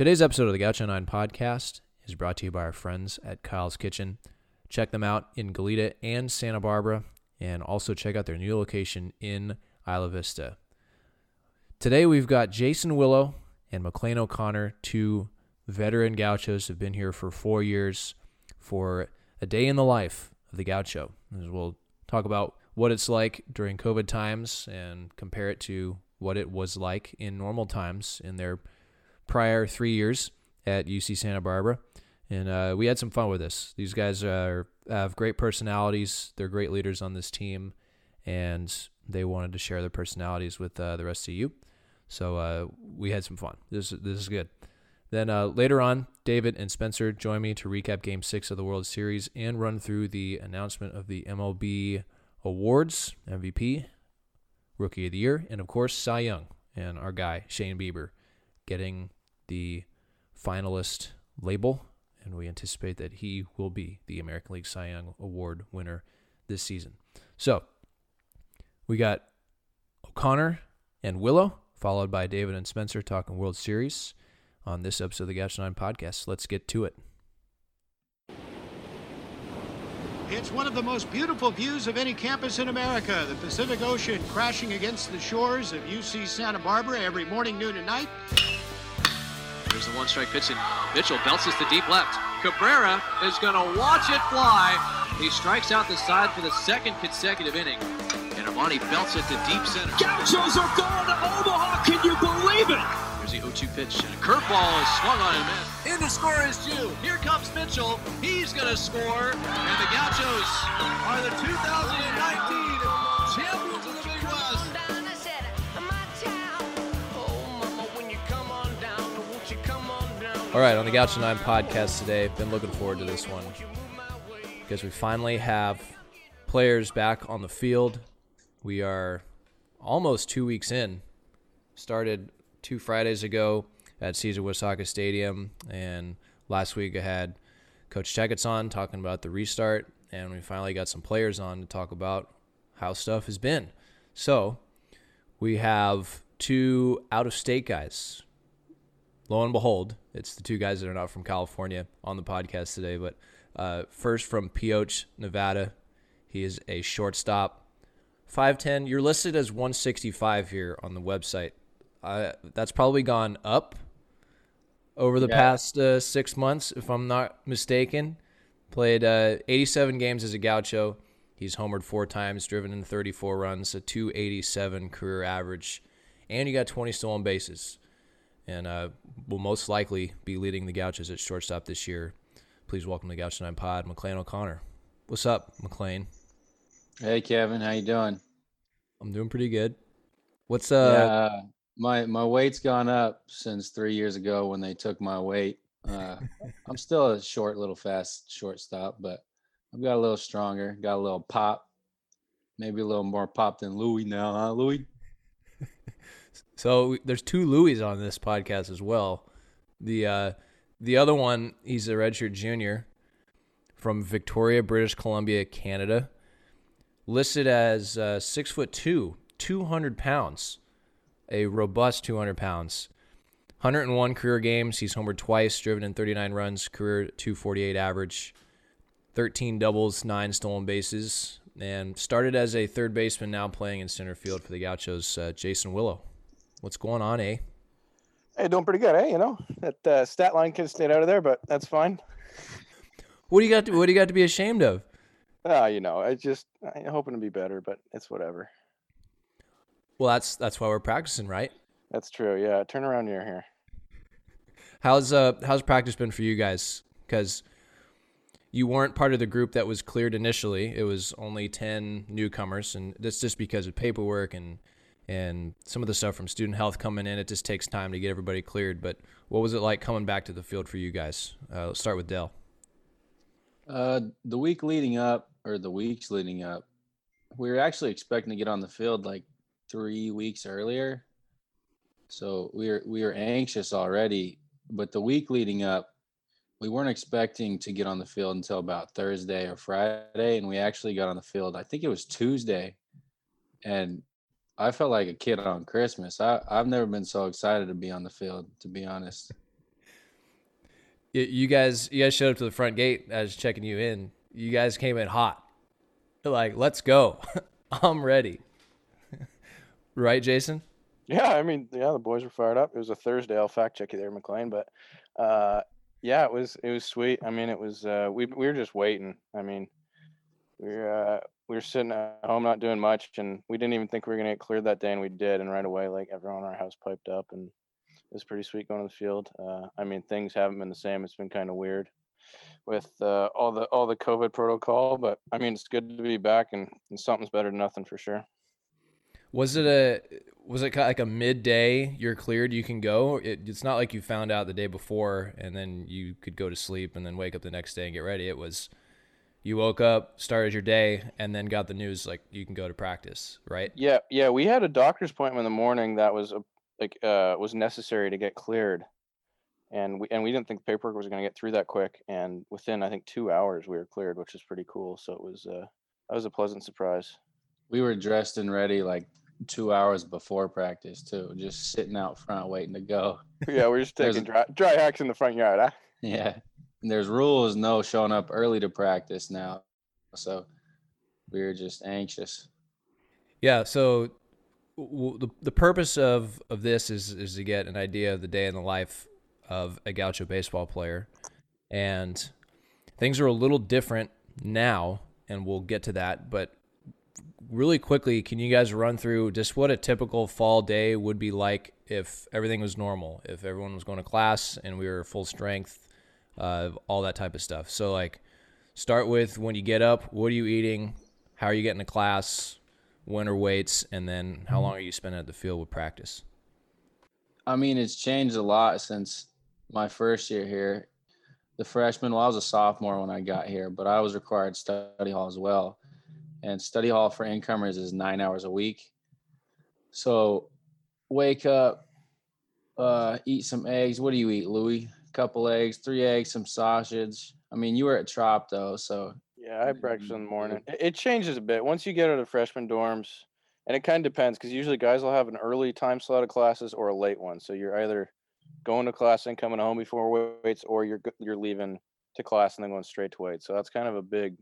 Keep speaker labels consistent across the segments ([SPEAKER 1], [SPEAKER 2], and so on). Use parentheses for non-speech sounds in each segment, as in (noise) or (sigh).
[SPEAKER 1] Today's episode of the Gaucho 9 podcast is brought to you by our friends at Kyle's Kitchen. Check them out in Goleta and Santa Barbara, and also check out their new location in Isla Vista. Today we've got Jason Willow and McClain O'Connor, two veteran gauchos who have been here for four years for a day in the life of the gaucho. We'll talk about what it's like during COVID times and compare it to what it was like in normal times in their prior three years at UC Santa Barbara. And uh, we had some fun with this. These guys are, have great personalities. They're great leaders on this team, and they wanted to share their personalities with uh, the rest of you. So uh, we had some fun. This this is good. Then uh, later on, David and Spencer join me to recap Game Six of the World Series and run through the announcement of the MLB awards, MVP, Rookie of the Year, and of course Cy Young and our guy Shane Bieber getting the finalist label, and we anticipate that he will be the American League Cy Young Award winner this season. So we got O'Connor and Willow, followed by David and Spencer talking World Series on this episode of the Gaucho 9 podcast. Let's get to it.
[SPEAKER 2] It's one of the most beautiful views of any campus in America. The Pacific Ocean crashing against the shores of UC Santa Barbara every morning, noon, and night.
[SPEAKER 3] Here's the one strike pitch, and Mitchell bounces to deep left. Cabrera is going to watch it fly. He strikes out the side for the second consecutive inning. And Armani belts it to deep center.
[SPEAKER 4] Gauchos are going to Omaha. Can you believe it?
[SPEAKER 3] Here's the 0-2 pitch, and a curveball is swung on him. In the score is Jew. Here comes Mitchell. He's going to score. And the Gauchos are the 2019 champions
[SPEAKER 1] All right, on the Gaucho 9 podcast today, been looking forward to this one because we finally have players back on the field. We are almost two weeks in. Started two Fridays ago at Caesar Uyesaka Stadium, and last week I had Coach Checketts on talking about the restart, and we finally got some players on to talk about how stuff has been. So we have two out of state guys lo and behold, it's the two guys that are not from California on the podcast today. But uh, first from Pioche, Nevada, he is a shortstop, five ten. You're listed as 165 here on the website. Uh, that's probably gone up over the
[SPEAKER 5] Yeah.
[SPEAKER 1] past uh, six months, if I'm not mistaken. Played uh, 87 games as a Gaucho. He's homered four times, driven in 34 runs, a 287 career average, and you got 20 stolen bases and uh, will most likely be leading the Gauchos at shortstop this year. Please welcome the Gaucho 9 Pod, McClain O'Connor. What's up, McClain?
[SPEAKER 5] Hey Kevin, how you doing?
[SPEAKER 1] I'm doing pretty good. What's uh?
[SPEAKER 5] yeah, my my weight's gone up since three years ago when they took my weight. Uh, (laughs) I'm still a short, little fast shortstop, but I've got a little stronger, got a little pop, maybe a little more pop than Louis now, huh, Louis?
[SPEAKER 1] So there's two Louis on this podcast as well. The uh, the other one, he's a redshirt junior from Victoria, British Columbia, Canada. Listed as uh, six foot two, 200 pounds, a robust 200 pounds. 101 career games. He's homered twice, driven in 39 runs, career 248 average, 13 doubles, nine stolen bases, and started as a third baseman. Now playing in center field for the Gauchos. Uh, Jason Willow. What's going on, eh?
[SPEAKER 6] Hey, doing pretty good, eh? You know that uh, stat line could have stayed out of there, but that's fine.
[SPEAKER 1] What do you got? To, what do you got to be ashamed of?
[SPEAKER 6] Ah, you know, I just I'm hoping to be better, but it's whatever.
[SPEAKER 1] Well, that's that's why we're practicing, right?
[SPEAKER 6] That's true. Yeah, turn around near here.
[SPEAKER 1] How's uh how's practice been for you guys? Because you weren't part of the group that was cleared initially. It was only ten newcomers, and that's just because of paperwork and and some of the stuff from student health coming in. It just takes time to get everybody cleared. But what was it like coming back to the field for you guys? Uh, let's start with Dell.
[SPEAKER 5] Uh, the week leading up, or the weeks leading up, we were actually expecting to get on the field like three weeks earlier. So we were we were anxious already, but the week leading up, we weren't expecting to get on the field until about Thursday or Friday, and we actually got on the field. I think it was Tuesday, and I felt like a kid on Christmas. I I've never been so excited to be on the field, to be honest.
[SPEAKER 1] you guys, you guys showed up to the front gate. I was checking you in. You guys came in hot. like, let's go. (laughs) I'm ready. (laughs) right, Jason?
[SPEAKER 6] Yeah, I mean, yeah, the boys were fired up. It was a Thursday. I'll fact check you there, McClain. But uh, yeah, it was it was sweet. I mean, it was uh, we we were just waiting. I mean, we were uh, we were sitting at home not doing much, and we didn't even think we were gonna get cleared that day, and we did. And right away, like everyone in our house piped up, and it was pretty sweet going to the field. Uh, I mean, things haven't been the same. It's been kind of weird with uh, all the all the COVID protocol, but I mean, it's good to be back, and, and something's better than nothing for sure.
[SPEAKER 1] Was it a was it like a midday? You're cleared. You can go. It, it's not like you found out the day before and then you could go to sleep and then wake up the next day and get ready. It was you woke up, started your day, and then got the news like you can go to practice, right?
[SPEAKER 6] Yeah, yeah. We had a doctor's appointment in the morning that was a, like uh, was necessary to get cleared, and we and we didn't think the paperwork was going to get through that quick. And within I think two hours we were cleared, which is pretty cool. So it was uh, that was a pleasant surprise.
[SPEAKER 5] We were dressed and ready like two hours before practice too, just sitting out front waiting to go.
[SPEAKER 6] Yeah, we're just (laughs) taking dry, dry hacks in the front yard, huh?
[SPEAKER 5] Yeah. There's rules no showing up early to practice now. So we were just anxious.
[SPEAKER 1] Yeah, so w- the the purpose of of this is is to get an idea of the day in the life of a Gaucho baseball player. And things are a little different now and we'll get to that, but really quickly, can you guys run through just what a typical fall day would be like if everything was normal, if everyone was going to class and we were full strength, uh, all that type of stuff. So like, start with when you get up, what are you eating, how are you getting to class, when are weights, and then how long are you spending at the field with practice?
[SPEAKER 5] I mean, it's changed a lot since my first year here. The freshman, well, I was a sophomore when I got here, but I was required study hall as well and study hall for incomers is nine hours a week. So wake up, uh, eat some eggs. What do you eat, Louis? A couple eggs, three eggs, some sausage. I mean, you were at Trop though, so
[SPEAKER 6] yeah, I had breakfast in the morning. It, it changes a bit once you get out of freshman dorms, and it kind of depends because usually guys will have an early time slot of classes or a late one. So you're either going to class and coming home before weights, or you're you're leaving to class and then going straight to weights. So that's kind of a big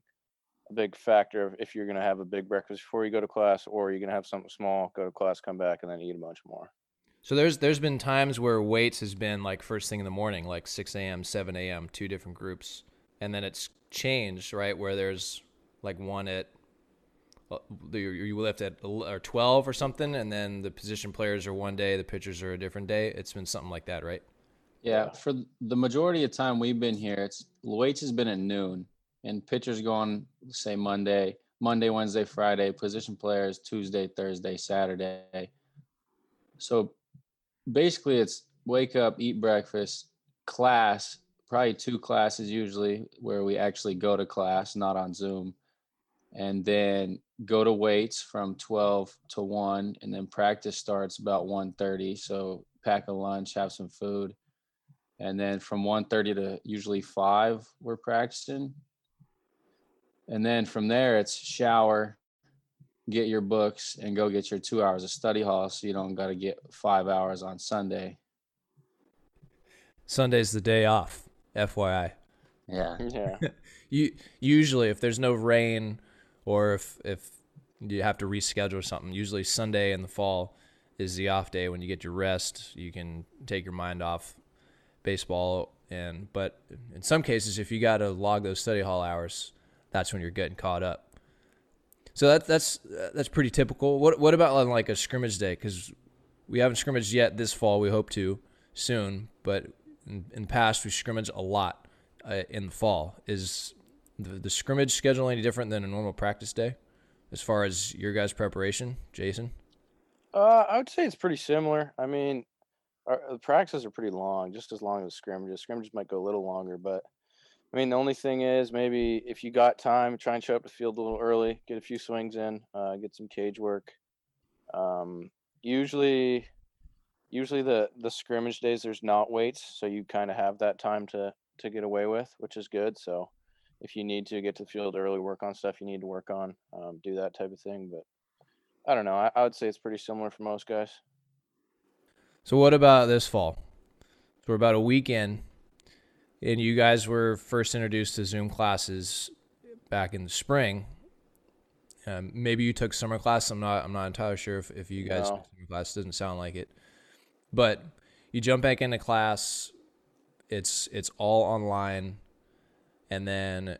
[SPEAKER 6] a big factor of if you're going to have a big breakfast before you go to class or you're going to have something small, go to class, come back, and then eat a bunch more.
[SPEAKER 1] So there's there's been times where weights has been like first thing in the morning, like 6 a.m., 7 a.m., two different groups, and then it's changed, right? Where there's like one at you lift at or 12 or something, and then the position players are one day, the pitchers are a different day. It's been something like that, right?
[SPEAKER 5] Yeah, for the majority of time we've been here, it's weights has been at noon, and pitchers go on say Monday, Monday, Wednesday, Friday, position players Tuesday, Thursday, Saturday. So basically it's wake up, eat breakfast, class, probably two classes usually where we actually go to class, not on Zoom. And then go to weights from 12 to 1 and then practice starts about 1:30 so pack a lunch have some food. And then from 1:30 to usually 5 we're practicing. And then from there, it's shower, get your books, and go get your two hours of study hall so you don't got to get five hours on Sunday.
[SPEAKER 1] Sunday's the day off, FYI.
[SPEAKER 5] Yeah. (laughs)
[SPEAKER 6] Yeah. (laughs)
[SPEAKER 1] you usually if there's no rain or if if you have to reschedule something, usually Sunday in the fall is the off day when you get your rest. You can take your mind off baseball and but in some cases if you got to log those study hall hours, that's when you're getting caught up. So that, that's that's pretty typical. What what about on like a scrimmage day? Because we haven't scrimmaged yet this fall. We hope to soon, but in, in past we scrimmaged a lot uh, in the fall. Is the, the scrimmage schedule any different than a normal practice day, as far as your guys' preparation, Jason?
[SPEAKER 6] Uh, I would say it's pretty similar. I mean, our, the practices are pretty long, just as long as scrimmages. Scrimmages might go a little longer, but I mean, the only thing is maybe if you got time, try and show up to the field a little early, get a few swings in, uh, get some cage work. Um, usually, usually the the scrimmage days there's not weights, so you kind of have that time to to get away with, which is good. So if you need to get to the field early, work on stuff you need to work on, um, do that type of thing. But I don't know. I, I would say it's pretty similar for most guys.
[SPEAKER 1] So what about this fall? So we're about a week in and you guys were first introduced to Zoom classes back in the spring. Um, maybe you took summer class. I'm not. I'm not entirely sure if, if you guys
[SPEAKER 6] No.
[SPEAKER 1] took summer class. Doesn't sound like it. But you jump back into class. It's it's all online, and then,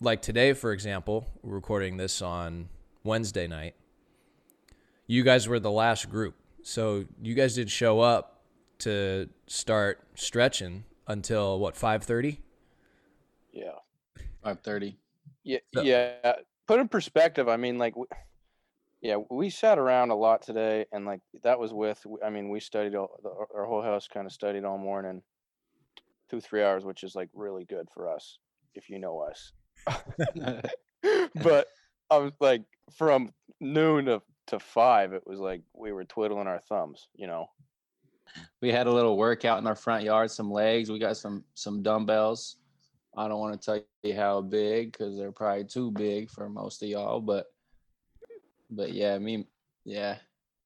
[SPEAKER 1] like today, for example, we're recording this on Wednesday night. You guys were the last group, so you guys did show up to start stretching until what 5:30.
[SPEAKER 6] Yeah.
[SPEAKER 5] Five thirty.
[SPEAKER 6] Yeah,
[SPEAKER 1] So-
[SPEAKER 6] yeah. Put in perspective. I mean, like, yeah, we sat around a lot today, and like that was with. I mean, we studied all, the, our whole house kind of studied all morning, two three hours, which is like really good for us if you know us. (laughs) (laughs) but I was like from noon to to five, it was like we were twiddling our thumbs, you know.
[SPEAKER 5] We had a little workout in our front yard, some legs. We got some some dumbbells. I don't want to tell you how big because they're probably too big for most of y'all, but but yeah, I mean, yeah,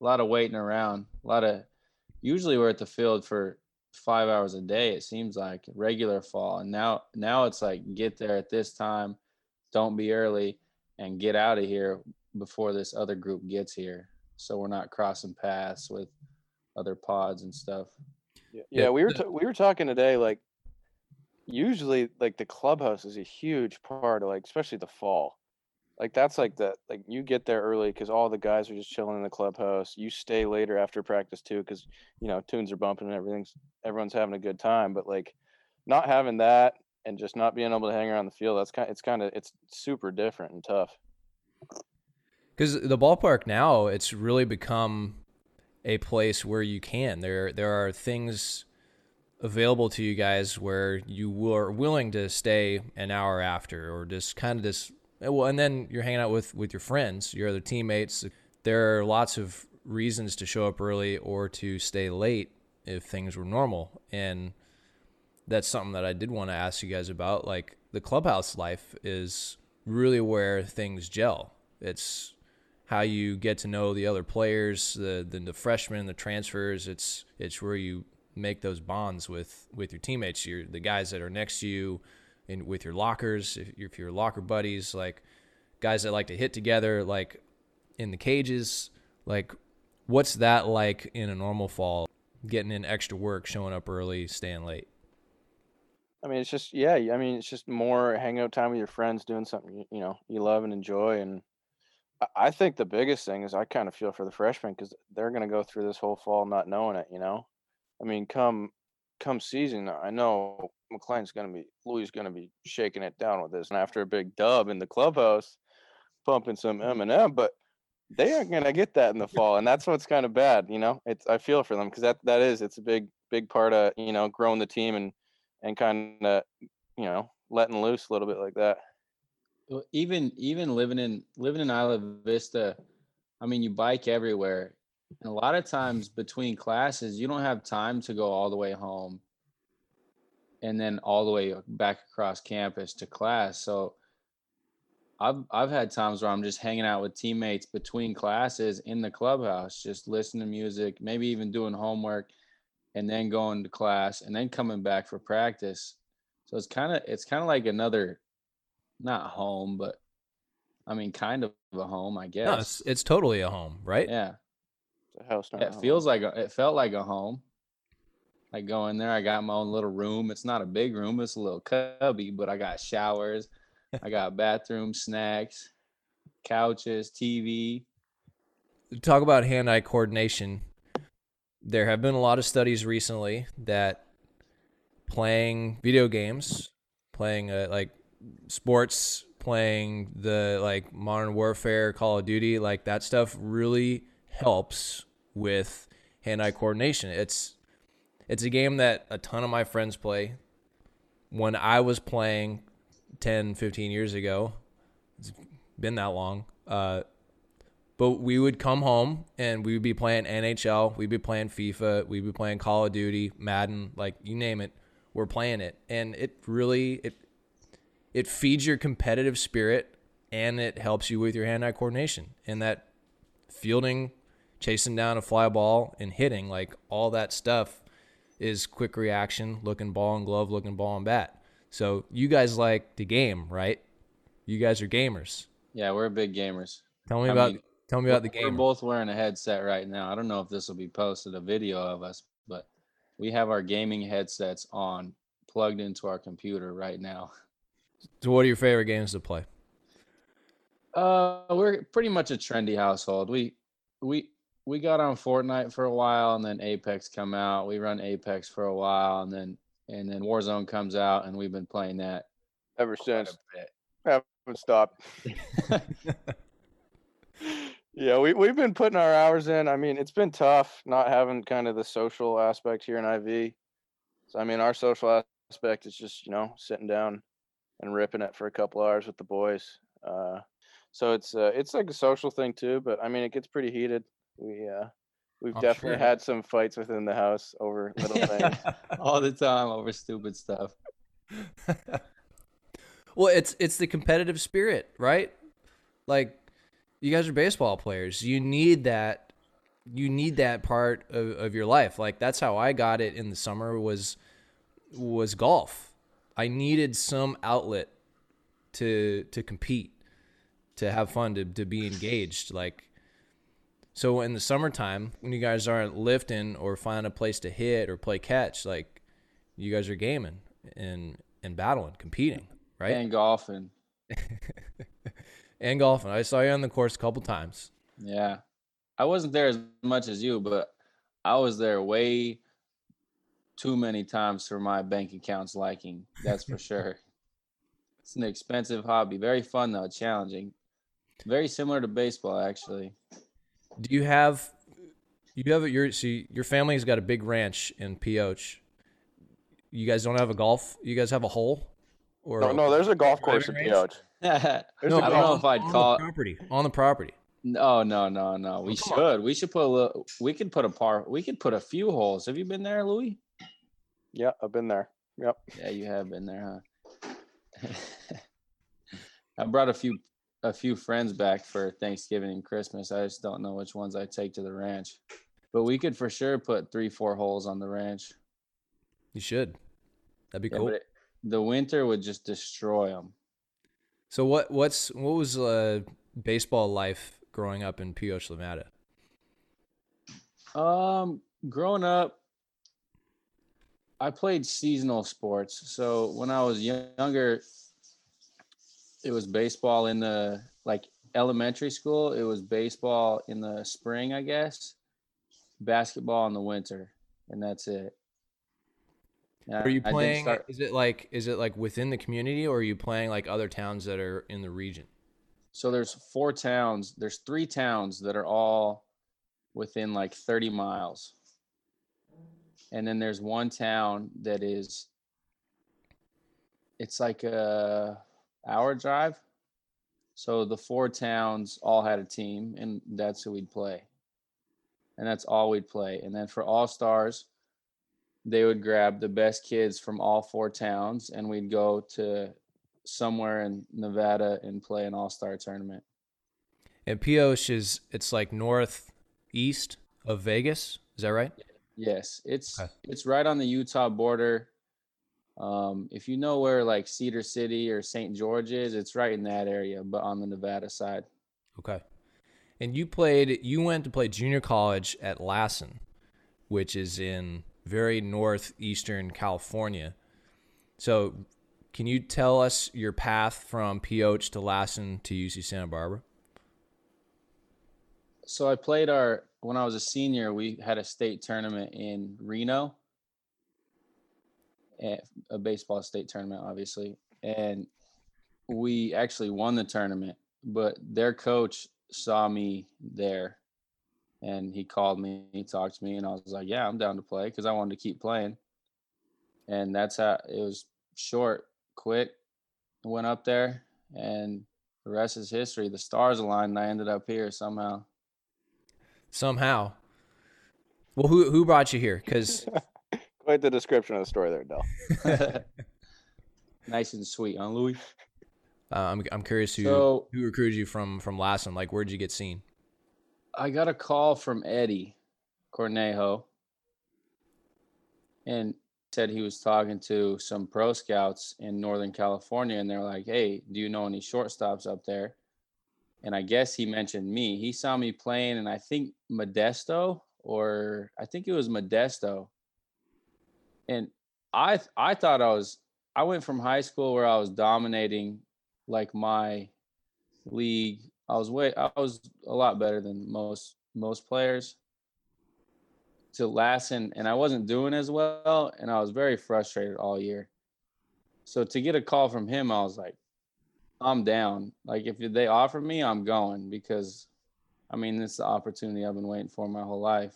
[SPEAKER 5] a lot of waiting around. A lot of usually we're at the field for five hours a day. It seems like regular fall, and now now it's like get there at this time, don't be early, and get out of here before this other group gets here, so we're not crossing paths with other pods and stuff.
[SPEAKER 6] Yeah,
[SPEAKER 1] Yeah,
[SPEAKER 6] yeah we were t- we were talking today. Like, usually, like the clubhouse is a huge part of like, especially the fall. Like that's like the like you get there early because all the guys are just chilling in the clubhouse. You stay later after practice too because you know tunes are bumping and everything's everyone's having a good time. But like, not having that and just not being able to hang around the field, that's kind of, it's kind of it's super different and tough.
[SPEAKER 1] because the ballpark now it's really become a place where you can. There there are things available to you guys where you were willing to stay an hour after or just kind of just well and then you're hanging out with with your friends your other teammates. There are lots of reasons to show up early or to stay late if things were normal. And that's something that I did want to ask you guys about. Like the clubhouse life is really where things gel. It's how you get to know the other players, the, the the freshmen, the transfers. It's it's where you make those bonds with with your teammates, your the guys that are next to you, in with your lockers, if you're, if you're locker buddies, like guys that like to hit together, like in the cages. Like, what's that like in a normal fall? Getting in extra work, showing up early, staying late.
[SPEAKER 6] I mean, it's just yeah. I mean, it's just more hangout time with your friends, doing something you, you know you love and enjoy. And I, think the biggest thing is I kind of feel for the freshmen because they're going to go through this whole fall not knowing it. You know, I mean, come come season, I know McClain's going to be Louis going to be shaking it down with this, and after a big dub in the clubhouse, pumping some mm-hmm. Eminem, but they aren't going to get that in the fall, and that's what's kind of bad. You know, it's I feel for them because that that is it's a big big part of you know growing the team and and kind of you know letting loose a little bit like that.
[SPEAKER 5] Even even living in living in Isla Vista, I mean, you bike everywhere, and a lot of times between classes, you don't have time to go all the way home, and then all the way back across campus to class. So, I've I've had times where I'm just hanging out with teammates between classes in the clubhouse, just listening to music, maybe even doing homework, and then going to class, and then coming back for practice. So it's kind of it's kind of like another not home, but I mean, kind of a home, I guess.
[SPEAKER 1] No, it's it's totally a home, right?
[SPEAKER 5] yeah,
[SPEAKER 6] It's a house, not
[SPEAKER 5] yeah,
[SPEAKER 6] a
[SPEAKER 5] it
[SPEAKER 6] home.
[SPEAKER 5] feels like a, it felt like a home. Like going there, I got my own little room. It's not a big room; it's a little cubby, but I got showers, I (laughs) got bathroom, snacks, couches, TV.
[SPEAKER 1] talk about hand-eye coordination there have been a lot of studies recently that playing video games playing uh, like sports playing the like modern warfare call of duty like that stuff really helps with hand-eye coordination it's it's a game that a ton of my friends play when i was playing 10 15 years ago it's been that long uh, but we would come home and we would be playing NHL, we'd be playing FIFA, we'd be playing Call of Duty, Madden, like you name it, we're playing it. And it really it it feeds your competitive spirit and it helps you with your hand-eye coordination. And that fielding, chasing down a fly ball and hitting, like all that stuff is quick reaction, looking ball and glove, looking ball and bat. So you guys like the game, right? You guys are gamers.
[SPEAKER 5] Yeah, we're big gamers.
[SPEAKER 1] Tell me
[SPEAKER 5] I
[SPEAKER 1] about
[SPEAKER 5] mean,
[SPEAKER 1] tell me about the game.
[SPEAKER 5] We're both wearing a headset right now. I don't know if this will be posted a video of us, but we have our gaming headsets on, plugged into our computer right now. (laughs)
[SPEAKER 1] So what are your favorite games to play?
[SPEAKER 5] Uh, we're pretty much a trendy household. We we we got on Fortnite for a while, and then Apex come out. We run Apex for a while, and then and then Warzone comes out, and we've been playing that
[SPEAKER 6] Ever since
[SPEAKER 5] a
[SPEAKER 6] haven't stopped. (laughs) (laughs) yeah, we we've been putting our hours in. I mean, it's been tough not having kind of the social aspect here in IV. So I mean, our social aspect is just you know sitting down and ripping it for a couple hours with the boys. Uh, so it's uh, it's like a social thing too. But I mean, it gets pretty heated. We uh, we've
[SPEAKER 1] I'm
[SPEAKER 6] definitely
[SPEAKER 1] sure.
[SPEAKER 6] had some fights within the house over (laughs) little things. (laughs)
[SPEAKER 5] all the time over stupid stuff. (laughs)
[SPEAKER 1] well, it's it's the competitive spirit, right? Like you guys are baseball players. You need that you need that part of, of your life. Like that's how I got it in the summer was was golf. I needed some outlet to to compete, to have fun, to to be engaged. Like so in the summertime, when you guys aren't lifting or find a place to hit or play catch, like you guys are gaming and and battling, competing, right?
[SPEAKER 5] And golfing. (laughs)
[SPEAKER 1] and golfing. I saw you on the course a couple times.
[SPEAKER 5] Yeah. I wasn't there as much as you, but I was there way too many times for my bank account's liking. That's for sure. (laughs) It's an expensive hobby. Very fun though, challenging. Very similar to baseball actually.
[SPEAKER 1] Do you have you have your see your family's got a big ranch in Pioche. You guys don't have a golf? You guys have a hole? Or
[SPEAKER 6] no, no, there's a golf course in
[SPEAKER 1] Driving range?
[SPEAKER 6] Pioche.
[SPEAKER 5] I
[SPEAKER 1] no,
[SPEAKER 5] don't know
[SPEAKER 1] on-
[SPEAKER 5] if I'd
[SPEAKER 1] on
[SPEAKER 5] call
[SPEAKER 1] the property on the property.
[SPEAKER 5] Oh, no, no, no, no. We
[SPEAKER 1] come on.
[SPEAKER 5] should. We should put a little we could put a par we could put a few holes. Have you been there, Louis?
[SPEAKER 6] Yeah, I've been there. Yep.
[SPEAKER 5] Yeah, you have been there, huh? (laughs) I brought a few a few friends back for Thanksgiving and Christmas. I just don't know which ones I take to the ranch. But we could for sure put three, four holes on the ranch.
[SPEAKER 1] You should. That'd be
[SPEAKER 5] Yeah,
[SPEAKER 1] cool.
[SPEAKER 5] but it, the winter would just destroy them.
[SPEAKER 1] so what what's what was uh, baseball life growing up in Pioche Nevada?
[SPEAKER 5] Um, growing up, I played seasonal sports. So when I was younger, it was baseball in the like elementary school. It was baseball in the spring, I guess. Basketball in the winter, and that's it. And
[SPEAKER 1] Are you
[SPEAKER 5] I
[SPEAKER 1] playing
[SPEAKER 5] start-
[SPEAKER 1] is it like is it like within the community or are you playing like other towns that are in the region?
[SPEAKER 5] so there's four towns. There's three towns that are all within like 30 miles. And then there's one town that is it's like a hour drive. So the four towns all had a team and that's who we'd play. And that's all we'd play. And then for all stars, they would grab the best kids from all four towns and we'd go to somewhere in Nevada and play an all-star tournament.
[SPEAKER 1] And Pioche is it's like northeast of Vegas. Is that right?
[SPEAKER 5] Yes, it's
[SPEAKER 1] Okay.
[SPEAKER 5] it's right on the Utah border. Um, if you know where like Cedar City or St. George is, it's right in that area, but on the Nevada side.
[SPEAKER 1] Okay. And you played you went to play junior college at Lassen, which is in very northeastern California. So, can you tell us your path from Pioche to Lassen to UC Santa Barbara?
[SPEAKER 5] So I played our when I was a senior, we had a state tournament in Reno. eh, A baseball state tournament, obviously. And we actually won the tournament, but their coach saw me there and he called me, he talked to me, and I was like, Yeah, I'm down to play because I wanted to keep playing. And that's how it was short, quick, went up there, and the rest is history. The stars aligned, and I ended up here somehow.
[SPEAKER 1] Somehow. Well, who who brought you here? Because (laughs)
[SPEAKER 6] Quite the description of the story there, Dell. (laughs)
[SPEAKER 5] nice and sweet, huh, Louis?
[SPEAKER 1] uh, I'm I'm curious who
[SPEAKER 5] So-
[SPEAKER 1] who recruited you from from Lassen. Like, where'd you get seen?
[SPEAKER 5] I got a call from Eddie Cornejo. and said he was talking to some pro scouts in Northern California, and they're like, "Hey, do you know any shortstops up there?" And I guess he mentioned me. He saw me playing, and I think Modesto, or I think it was Modesto, and I I thought I was. I went from high school where I was dominating, like my league. I was way. I was a lot better than most most players to Lassen, and I wasn't doing as well, and I was very frustrated all year. So to get a call from him, I was like, I'm down. Like if they offer me, I'm going because, I mean, this is the opportunity I've been waiting for my whole life.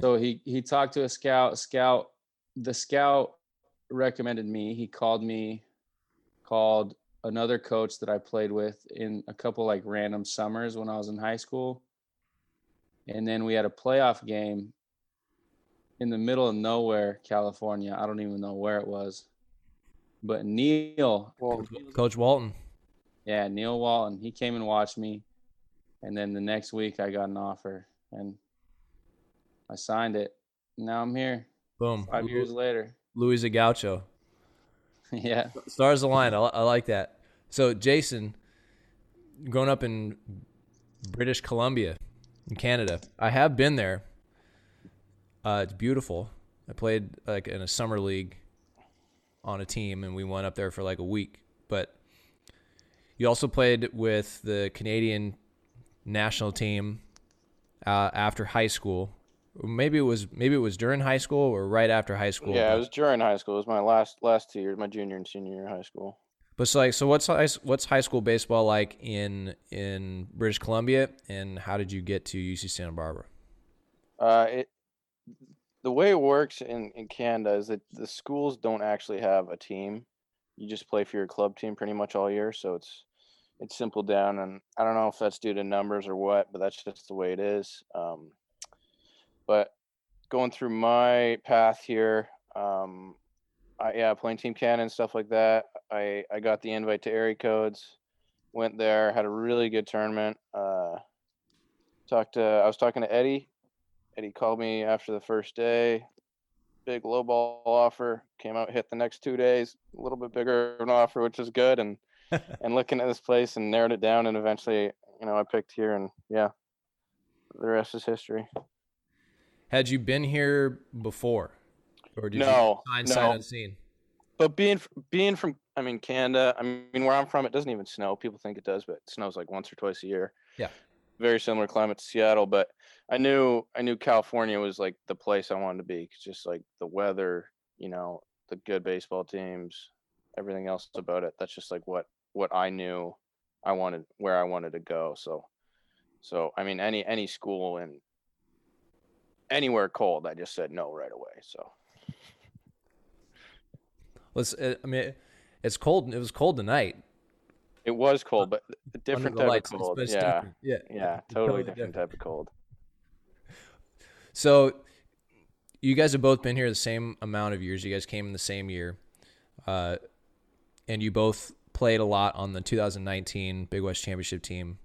[SPEAKER 5] So he he talked to a scout. Scout, the scout recommended me. He called me, called another coach that I played with in a couple like random summers when I was in high school and then we had a playoff game in the middle of nowhere, California. I don't even know where it was, but Neil,
[SPEAKER 1] well, Coach Walton.
[SPEAKER 5] Yeah, Neil Walton. He came and watched me, and then the next week I got an offer and I signed it. Now I'm here.
[SPEAKER 1] Boom.
[SPEAKER 5] Five years later.
[SPEAKER 1] Luis Gaucho. (laughs)
[SPEAKER 5] yeah.
[SPEAKER 1] Stars align. I, I like that. So Jason, growing up in British Columbia, in Canada. I have been there. Uh, it's beautiful. I played like in a summer league on a team, and we went up there for like a week. But you also played with the Canadian national team uh, after high school. Maybe it was maybe it was during high school or right after high school.
[SPEAKER 6] Yeah, it was during high school. It was my last last two years, my junior and senior year of high school.
[SPEAKER 1] But so like, so what's high, what's high school baseball like in in British Columbia, and how did you get to UC Santa Barbara?
[SPEAKER 6] Uh, it the way it works in in Canada is that the schools don't actually have a team. You just play for your club team pretty much all year, so it's it's simple down. And I don't know if that's due to numbers or what, but that's just the way it is. Um, but going through my path here, um, I, yeah, playing Team Canada and stuff like that. I I got the invite to Area Codes, went there, had a really good tournament. Uh, talked to I was talking to Eddie. Eddie called me after the first day. Big low ball offer came out, hit the next two days, a little bit bigger an offer, which is good. And (laughs) and looking at this place and narrowed it down, and eventually, you know, I picked here, and yeah, the rest is history.
[SPEAKER 1] Had you been here before?
[SPEAKER 6] or did no, you sign no. sight unseen? But being being from, I mean, Canada. I mean, where I'm from, it doesn't even snow. People think it does, but it snows like once or twice a year.
[SPEAKER 1] Yeah.
[SPEAKER 6] Very similar climate to Seattle, but I knew I knew California was like the place I wanted to be. Just like the weather, you know, the good baseball teams, everything else about it. That's just like what what I knew I wanted, where I wanted to go. So, so I mean, any any school in anywhere cold, I just said no right away. So
[SPEAKER 1] let's. Uh, I mean, it's cold. It was cold tonight.
[SPEAKER 6] It was cold, but a different type lights, of cold. Yeah. (laughs)
[SPEAKER 1] Different. yeah,
[SPEAKER 6] yeah, totally, totally different, different type of cold.
[SPEAKER 1] So, you guys have both been here the same amount of years. You guys came in the same year, uh, and you both played a lot on the 2019 Big West Championship team.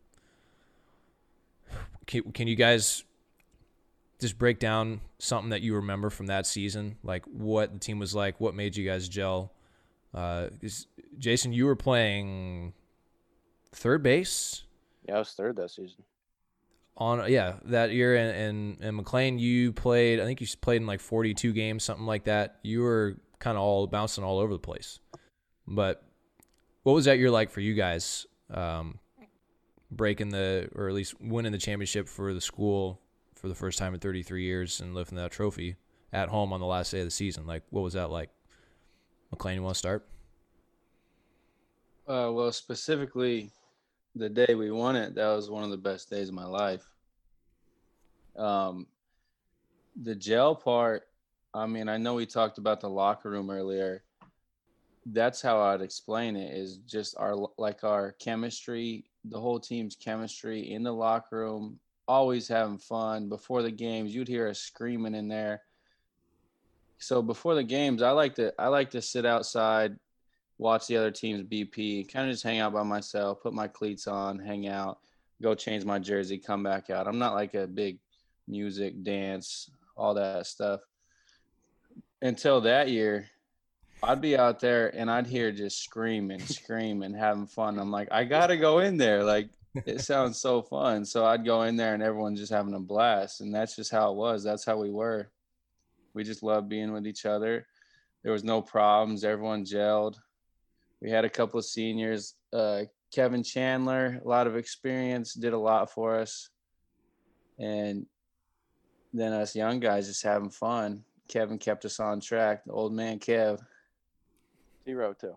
[SPEAKER 1] Can, can you guys just break down something that you remember from that season, like what the team was like, what made you guys gel. Uh, Jason, you were playing third base.
[SPEAKER 6] Yeah, I was third that season.
[SPEAKER 1] On yeah, that year, and and, and McClain, you played. I think you played in like forty-two games, something like that. You were kind of all bouncing all over the place. But what was that year like for you guys? Um, breaking the, or at least winning the championship for the school for the first time in 33 years and lifting that trophy at home on the last day of the season. Like, what was that like? McClain, you want to start?
[SPEAKER 5] Uh, well, specifically, the day we won it, that was one of the best days of my life. Um, the gel part, I mean, I know we talked about the locker room earlier. That's how I'd explain it is just our like our chemistry, the whole team's chemistry in the locker room, always having fun. Before the games, you'd hear us screaming in there. So before the games, I like to I like to sit outside, watch the other team's BP, kind of just hang out by myself, put my cleats on, hang out, go change my jersey, come back out. I'm not like a big music, dance, all that stuff. until that year, I'd be out there and I'd hear just screaming, (laughs) screaming, having fun. I'm like, I gotta go in there. Like it sounds so fun. So I'd go in there and everyone's just having a blast. And that's just how it was. That's how we were. We just loved being with each other. There was no problems. Everyone gelled. We had a couple of seniors. Uh, Kevin Chandler, a lot of experience, did a lot for us. And then us young guys just having fun. Kevin kept us on track. The old man Kev.
[SPEAKER 6] T Row too.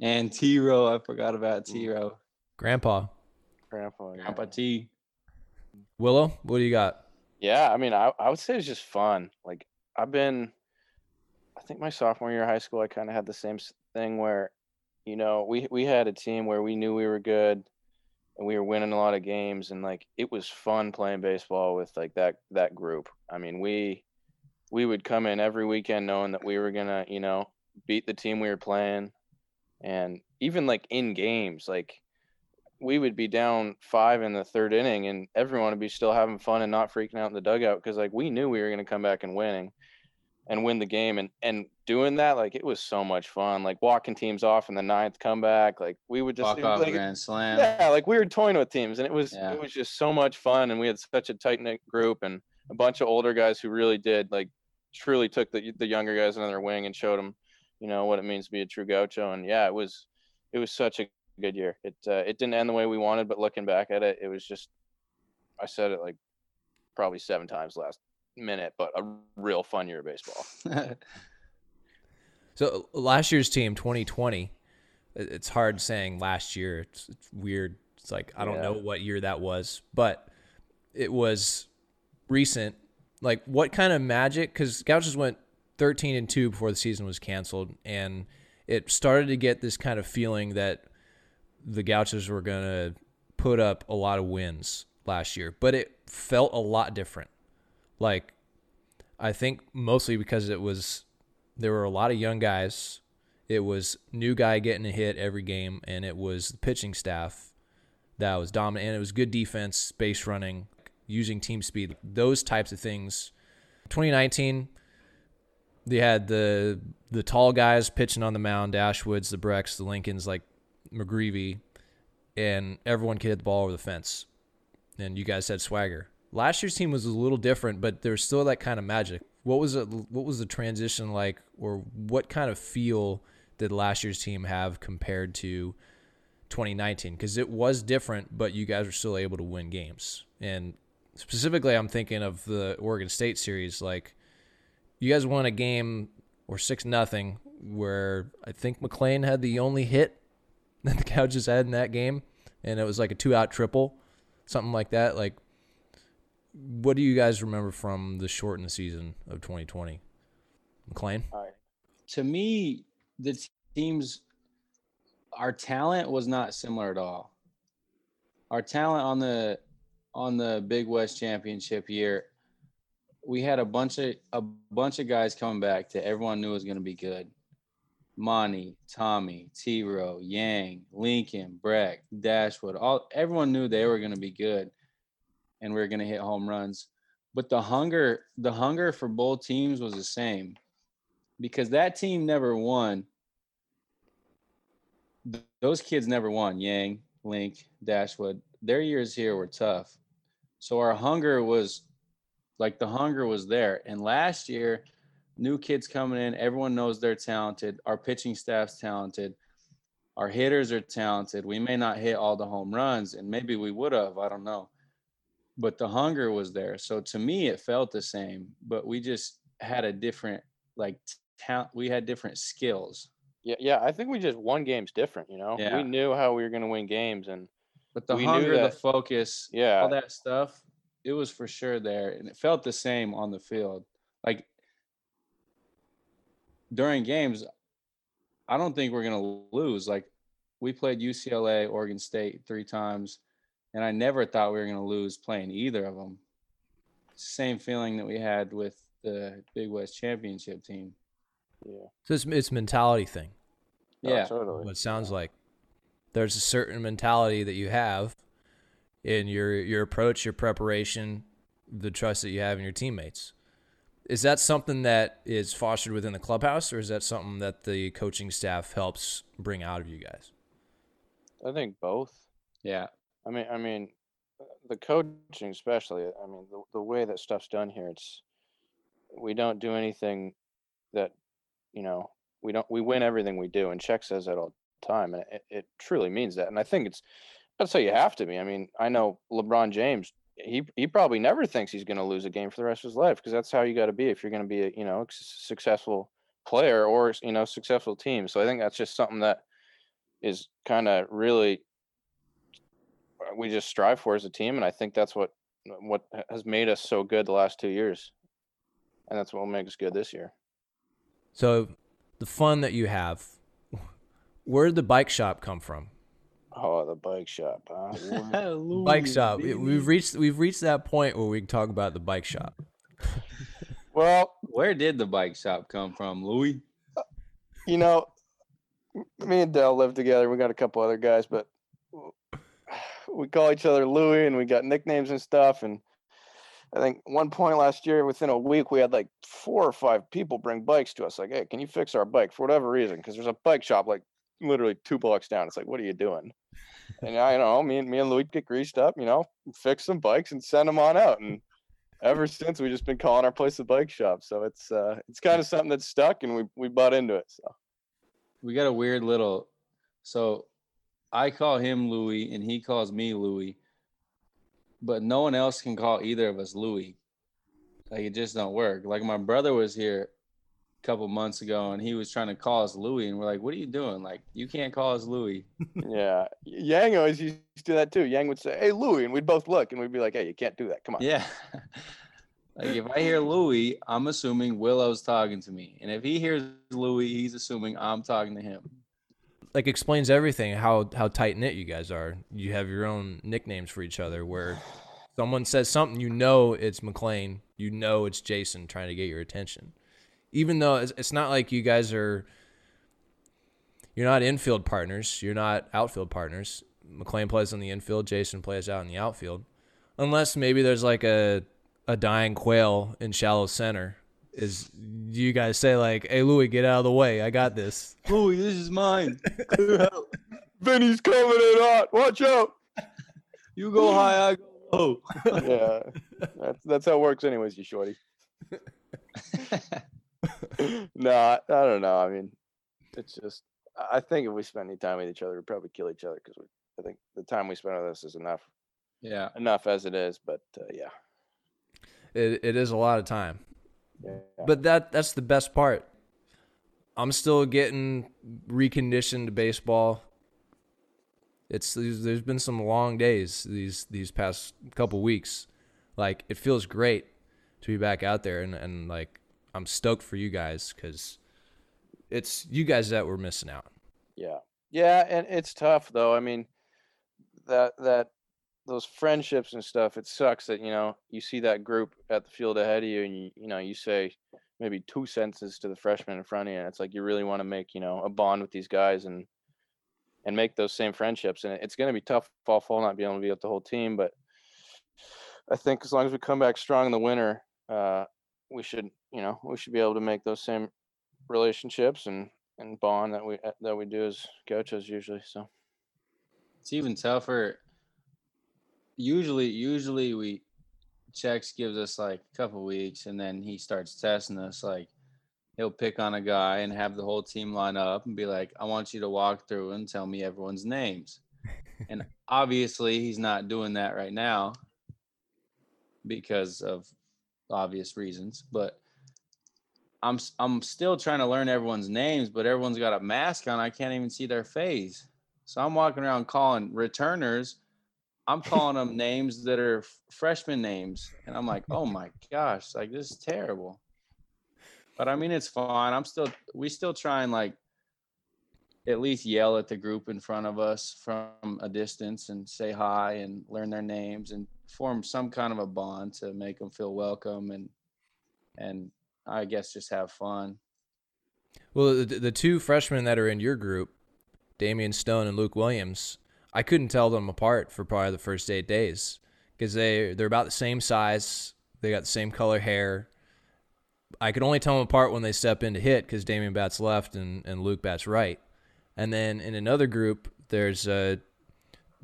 [SPEAKER 5] And T Row. I forgot about T Row.
[SPEAKER 1] Grandpa.
[SPEAKER 6] Grandpa. yeah.
[SPEAKER 5] Grandpa T.
[SPEAKER 1] Willow, what do you got?
[SPEAKER 6] Yeah, I mean, I, I would say it's just fun. Like I've been, I think my sophomore year of high school, I kind of had the same thing where, you know, we we had a team where we knew we were good, and we were winning a lot of games, and like it was fun playing baseball with like that that group. I mean, we we would come in every weekend knowing that we were gonna, you know, beat the team we were playing, and even like in games, like we would be down five in the third inning and everyone would be still having fun and not freaking out in the dugout because like we knew we were going to come back and winning and win the game and and doing that like it was so much fun like walking teams off in the ninth comeback like we would just
[SPEAKER 5] Walk off
[SPEAKER 6] like,
[SPEAKER 5] grand slam.
[SPEAKER 6] yeah like we were toying with teams and it was
[SPEAKER 5] Yeah.
[SPEAKER 6] it was just so much fun and we had such a tight knit group and a bunch of older guys who really did like truly took the the younger guys under their wing and showed them you know what it means to be a true gaucho and yeah it was it was such a good year it uh, it didn't end the way we wanted but looking back at it it was just i said it like probably seven times last minute but a real fun year of baseball (laughs)
[SPEAKER 1] So uh, last year's team, 2020, it's hard saying last year. It's, it's weird. It's like I don't
[SPEAKER 6] Yeah.
[SPEAKER 1] know what year that was, but it was recent. Like what kind of magic? Because Gauchos went 13 and two before the season was canceled, and it started to get this kind of feeling that the Gauchos were gonna put up a lot of wins last year, but it felt a lot different. Like I think mostly because it was there were a lot of young guys. It was new guy getting a hit every game, and it was the pitching staff that was dominant. And it was good defense, base running, using team speed, those types of things. 2019, they had the the tall guys pitching on the mound, Dashwoods, the Brecks, the Lincolns, like McGreevy, and everyone could hit the ball over the fence. And you guys had swagger. Last year's team was a little different, but there's still that kind of magic. What was it? What was the transition like, or what kind of feel did last year's team have compared to 2019? Because it was different, but you guys were still able to win games. And specifically, I'm thinking of the Oregon State series. Like, you guys won a game or six nothing, where I think McClain had the only hit that the Gauchos had in that game, and it was like a two out triple, something like that. Like, what do you guys remember from the shortened season of 2020? McClain?
[SPEAKER 5] to me, the teams, our talent was not similar at all. Our talent on the on the Big West Championship year, we had a bunch of a bunch of guys coming back that everyone knew was going to be good. Monty, Tommy, T. Row, Yang, Lincoln, Breck, Dashwood, all everyone knew they were going to be good, and we are going to hit home runs. But the hunger, the hunger for both teams was the same because that team never won. Those kids never won. Yang, Link, Dashwood. Their years here were tough. So our hunger was like the hunger was there. And last year, new kids coming in, everyone knows they're talented. Our pitching staff's talented. Our hitters are talented. We may not hit all the home runs, and maybe we would have. I don't know. But the hunger was there. So to me, it felt the same, but we just had a different like talent. We had different skills.
[SPEAKER 6] yeah yeah i think we just won games different you know
[SPEAKER 5] Yeah.
[SPEAKER 6] we knew how we were going to win games and
[SPEAKER 5] But the
[SPEAKER 6] We knew
[SPEAKER 5] hunger, the focus,
[SPEAKER 6] yeah
[SPEAKER 5] all that stuff, it was for sure there, and it felt the same on the field. Like during games, I don't think we're gonna lose. Like we played UCLA, Oregon State three times, and I never thought we were gonna lose playing either of them. Same feeling that we had with the Big West Championship team.
[SPEAKER 6] yeah
[SPEAKER 1] So it's, it's a mentality thing.
[SPEAKER 6] Oh,
[SPEAKER 5] Yeah,
[SPEAKER 6] totally
[SPEAKER 1] What it sounds like. There's a certain mentality that you have in your your approach, your preparation, the trust that you have in your teammates. Is that something that is fostered within the clubhouse, or is that something that the coaching staff helps bring out of you guys?
[SPEAKER 6] I think both.
[SPEAKER 5] Yeah.
[SPEAKER 6] I mean, I mean, the coaching especially. I mean, the, the way that stuff's done here, it's we don't do anything that you know we don't we win everything we do, and Check says that all the time, and it, it truly means that. And I think it's that's how you have to be. I mean, I know LeBron James. He he probably never thinks he's going to lose a game for the rest of his life because that's how you got to be if you're going to be a you know successful player or you know successful team. So I think that's just something that is kind of really Uh, we just strive for as a team, and I think that's what uh, what has made us so good the last two years, and that's what will make us good this year.
[SPEAKER 1] So, the fun that you have, (laughs) where did the bike shop come from?
[SPEAKER 6] Oh, the bike shop, huh? (laughs) (laughs)
[SPEAKER 1] bike shop. We've reached we've reached that point where we can talk about the bike shop.
[SPEAKER 6] well,
[SPEAKER 5] where did the bike shop come from, Louis?
[SPEAKER 6] You know, me and Dell live together. We got a couple other guys, but we call each other Louis, and we got nicknames and stuff. And I think one point last year, within a week, we had like four or five people bring bikes to us. Like, hey, can you fix our bike for whatever reason? Because there's a bike shop like literally two blocks down. It's like, what are you doing? and I know me and me and Louis get greased up, you know, fix some bikes and send them on out. And ever since we just been calling our place a bike shop. So it's uh it's kind of something that's stuck and we we bought into it. So
[SPEAKER 5] we got a weird little so I call him Louis and he calls me Louis. But no one else can call either of us Louis. Like it just don't work. Like my brother was here a couple months ago and he was trying to call us Louis and we're like, what are you doing? Like, you can't call us Louis. (laughs)
[SPEAKER 6] yeah. Yang always used to do that too. Yang would say, Hey Louis, and we'd both look and we'd be like, Hey, you can't do that. Come on.
[SPEAKER 5] Yeah. (laughs) like if I hear Louis, I'm assuming Willow's talking to me. And if he hears Louis, he's assuming I'm talking to him.
[SPEAKER 1] Like explains everything how how tight knit you guys are. You have your own nicknames for each other where someone says something, you know it's McClain, you know it's Jason trying to get your attention even though it's, it's not like you guys are you're not infield partners, you're not outfield partners. McClain plays on the infield, Jason plays out in the outfield. Unless maybe there's like a a dying quail in shallow center. Is you guys say like, "Hey Louis, get out of the way. I got this."
[SPEAKER 5] Louis, this is mine. (laughs)
[SPEAKER 6] Vinny's coming in hot. Watch out.
[SPEAKER 5] You go high, I go low. (laughs)
[SPEAKER 6] yeah, that's that's how it works, anyways. You shorty. (laughs) no, I, I, don't know. I mean, it's just. I think if we spend any time with each other, we'd probably kill each other because I think the time we spend with this is enough.
[SPEAKER 5] Yeah,
[SPEAKER 6] enough as it is. But uh, yeah,
[SPEAKER 1] it it is a lot of time. Yeah. But that that's the best part. I'm still getting reconditioned to baseball. It's there's been some long days these these past couple weeks. Like it feels great to be back out there and, and like I'm stoked for you guys because it's you guys that were missing out.
[SPEAKER 6] Yeah, yeah, and it's tough though. I mean, that that those friendships and stuff. It sucks that you know you see that group at the field ahead of you, and you you know you say maybe two sentences to the freshman in front of you, and it's like you really want to make you know a bond with these guys and and make those same friendships. And it's going to be tough fall fall not being able to be with the whole team, but I think as long as we come back strong in the winter, uh, we should you know we should be able to make those same relationships and and bond that we that we do as coaches usually so
[SPEAKER 5] it's even tougher usually usually we checks gives us like a couple weeks and then he starts testing us like he'll pick on a guy and have the whole team line up and be like i want you to walk through and tell me everyone's names (laughs) and obviously he's not doing that right now because of obvious reasons, but I'm I'm still trying to learn everyone's names, but everyone's got a mask on. I can't even see their face. So I'm walking around calling returners. I'm calling them names that are freshman names, and I'm like, oh my gosh, like this is terrible. But I mean, it's fine. I'm still we still try and like at least yell at the group in front of us from a distance and say hi and learn their names and form some kind of a bond to make them feel welcome and and I guess just have fun.
[SPEAKER 1] Well, the, the two freshmen that are in your group, Damian Stone and Luke Williams, I couldn't tell them apart for probably the first eight days because they they're about the same size, they got the same color hair, I could only tell them apart when they step in to hit because Damian bats left and, and Luke bats right. And then in another group, there's uh,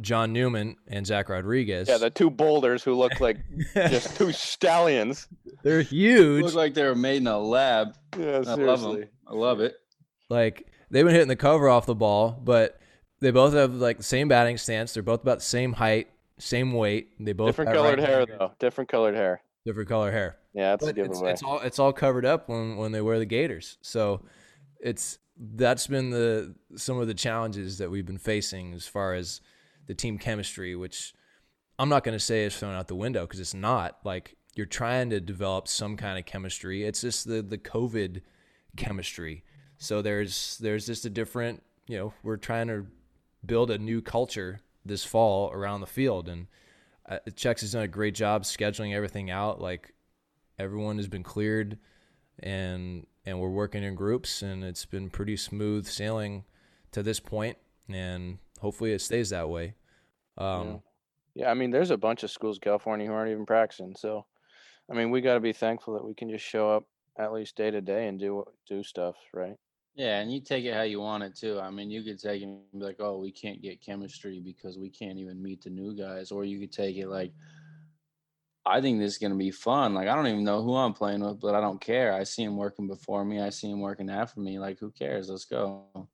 [SPEAKER 1] John Newman and Zach Rodriguez.
[SPEAKER 6] Yeah, the two boulders who look like (laughs) just two stallions.
[SPEAKER 1] They're (laughs) huge.
[SPEAKER 5] Look like they were made in a lab.
[SPEAKER 6] Yeah,
[SPEAKER 5] I love
[SPEAKER 6] seriously.
[SPEAKER 5] them. I love it.
[SPEAKER 1] Like they've been hitting the cover off the ball, but they both have like the same batting stance. They're both about the same height, same weight. They both
[SPEAKER 6] Different colored hair
[SPEAKER 1] right-handed-
[SPEAKER 6] though. Different colored hair.
[SPEAKER 1] Different color hair.
[SPEAKER 6] Yeah, that's a
[SPEAKER 1] But it's,
[SPEAKER 6] giveaway.
[SPEAKER 1] it's all it's all covered up when when they wear the gaiters. So it's that's been the some of the challenges that we've been facing as far as the team chemistry, which I'm not going to say is thrown out the window because it's not. Like you're trying to develop some kind of chemistry. It's just the the COVID chemistry. So there's there's just a different you know we're trying to build a new culture this fall around the field and uh, Chex has done a great job scheduling everything out. Like everyone has been cleared, and and we're working in groups, and it's been pretty smooth sailing to this point, and hopefully it stays that way. Um,
[SPEAKER 6] Yeah, I mean, there's a bunch of schools in California who aren't even practicing. So, I mean, we got to be thankful that we can just show up at least day to day and do do stuff, right?
[SPEAKER 5] Yeah, and you take it how you want it too. I mean, you could take it and be like, "Oh, we can't get chemistry because we can't even meet the new guys," or you could take it like, "I think this is gonna be fun. Like, I don't even know who I'm playing with, but I don't care. I see him working before me. I see him working after me. Like, who cares? Let's go."